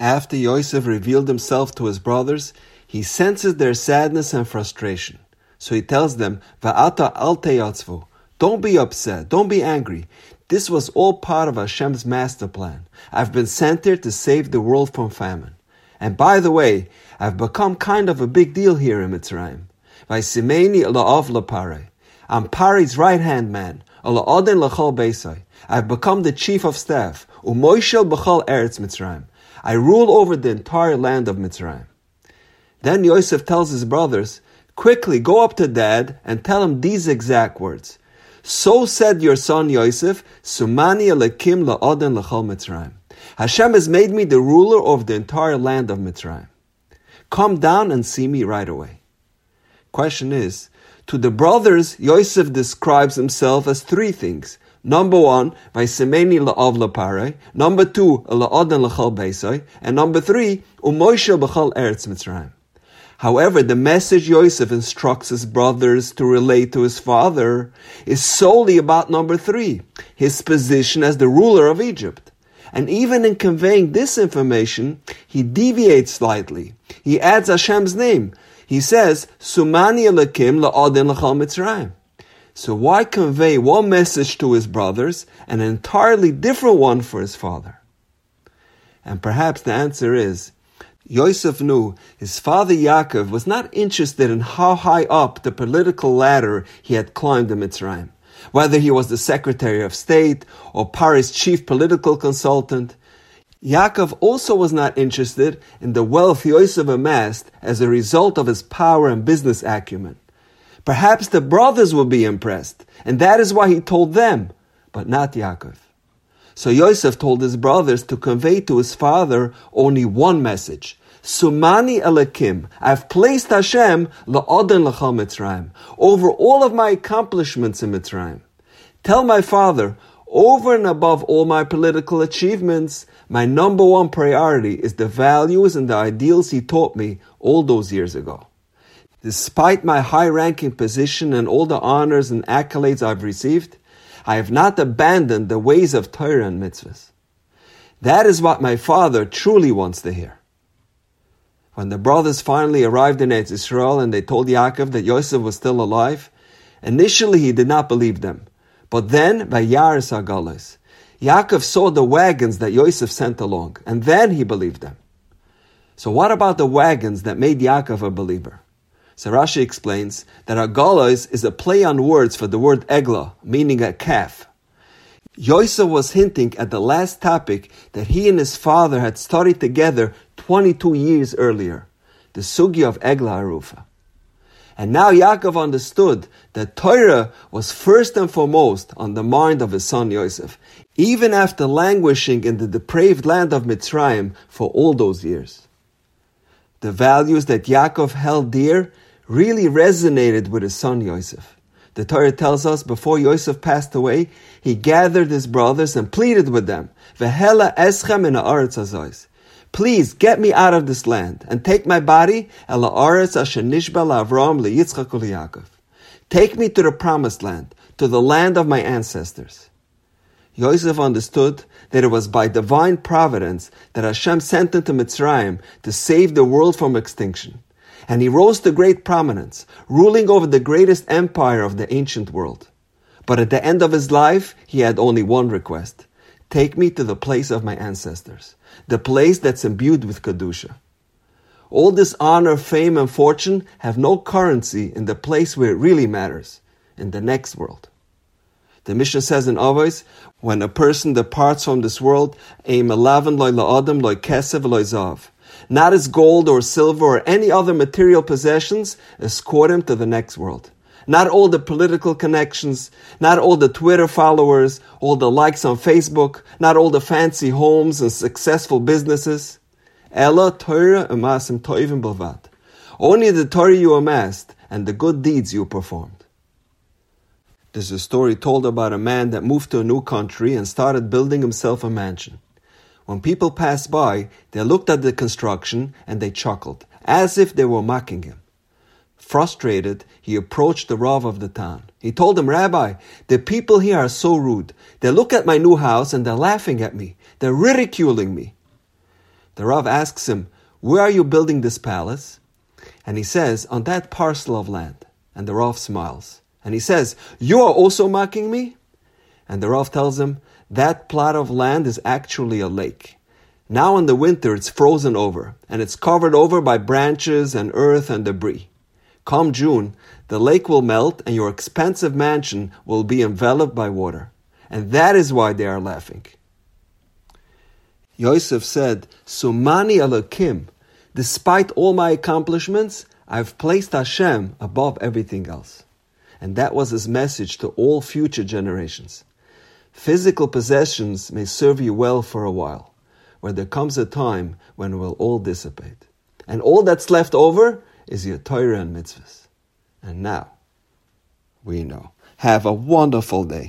After Yosef revealed himself to his brothers, he senses their sadness and frustration. So he tells them, Va'ata al. Don't be upset. Don't be angry. This was all part of Hashem's master plan. I've been sent here to save the world from famine. And by the way, I've become kind of a big deal here in Mitzrayim. Vaisimeni la'ov la'pare. I'm Pari's right hand man. I've become the chief of staff. Umoishel b'chol eretz Mitzrayim. I rule over the entire land of Mitzrayim. Then Yosef tells his brothers, quickly go up to dad and tell him these exact words. So said your son Yosef, Sumani alekim la'oden l'chol Mitzrayim. Hashem has made me the ruler of the entire land of Mitzrayim. Come down and see me right away. Question is, to the brothers, Yosef describes himself as three things. Number one, Vaisemeni la'av la'pare. Number two, la'oden l'chal beisai. And number three, umoisha b'chal eretz Mitzrayim. However, the message Yosef instructs his brothers to relate to his father is solely about number three, his position as the ruler of Egypt. And even in conveying this information, he deviates slightly. He adds Hashem's name. He says, Sumani elakim la'odin l'chal Mitzrayim. So why convey one message to his brothers and an entirely different one for his father? And perhaps the answer is, Yosef knew his father Yaakov was not interested in how high up the political ladder he had climbed in Mitzrayim. Whether he was the Secretary of State or Paris chief political consultant, Yaakov also was not interested in the wealth Yosef amassed as a result of his power and business acumen. Perhaps the brothers will be impressed, and that is why he told them, but not Yaakov. So Yosef told his brothers to convey to his father only one message. Sumani Elakim, I've placed Hashem la'oden l'chal Mitzrayim, over all of my accomplishments in Mitzrayim. Tell my father, over and above all my political achievements, my number one priority is the values and the ideals he taught me all those years ago. Despite my high ranking position and all the honors and accolades I've received, I have not abandoned the ways of Torah and mitzvahs. That is what my father truly wants to hear. When the brothers finally arrived in Eretz Israel and they told Yaakov that Yosef was still alive, initially he did not believe them. But then, by Yaris Agalos, Yaakov saw the wagons that Yosef sent along, and then he believed them. So what about the wagons that made Yaakov a believer? So Rashi explains that Agalos is a play on words for the word egla, meaning a calf. Yosef was hinting at the last topic that he and his father had studied together 22 years earlier, the sugi of Egla Arufa. And now Yaakov understood that Torah was first and foremost on the mind of his son Yosef, even after languishing in the depraved land of Mitzrayim for all those years. The values that Yaakov held dear really resonated with his son Yosef. The Torah tells us before Yosef passed away, he gathered his brothers and pleaded with them, Vehela eschem in. Please get me out of this land and take my body Ela Aretz Asher Nishba Avram Yaakov. Take me to the promised land, to the land of my ancestors. Yosef understood that it was by divine providence that Hashem sent him to Mitzrayim to save the world from extinction and he rose to great prominence, ruling over the greatest empire of the ancient world. But at the end of his life, he had only one request. Take me to the place of my ancestors, the place that's imbued with Kedusha. All this honor, fame, and fortune have no currency in the place where it really matters, in the next world. The Mishnah says in Avos, when a person departs from this world, aim eleven loy la'adam loy kesev loy zav not as gold or silver or any other material possessions, escort him to the next world. Not all the political connections, not all the Twitter followers, all the likes on Facebook, not all the fancy homes and successful businesses. Ella Torah amasim toivim. Only the Torah you amassed and the good deeds you performed. There's a story told about a man that moved to a new country and started building himself a mansion. When people passed by, they looked at the construction and they chuckled, as if they were mocking him. Frustrated, he approached the Rav of the town. He told him, Rabbi, the people here are so rude. They look at my new house and they're laughing at me. They're ridiculing me. The Rav asks him, Where are you building this palace? And he says, On that parcel of land. And the Rav smiles. And he says, You are also mocking me? And the Rav tells him, That plot of land is actually a lake. Now in the winter it's frozen over, and it's covered over by branches and earth and debris. Come June, the lake will melt and your expensive mansion will be enveloped by water. And that is why they are laughing. Yosef said, Sumani Elokim, despite all my accomplishments, I've placed Hashem above everything else. And that was his message to all future generations. Physical possessions may serve you well for a while, but there comes a time when it will all dissipate. And all that's left over is your Torah and mitzvahs. And now, we know. Have a wonderful day.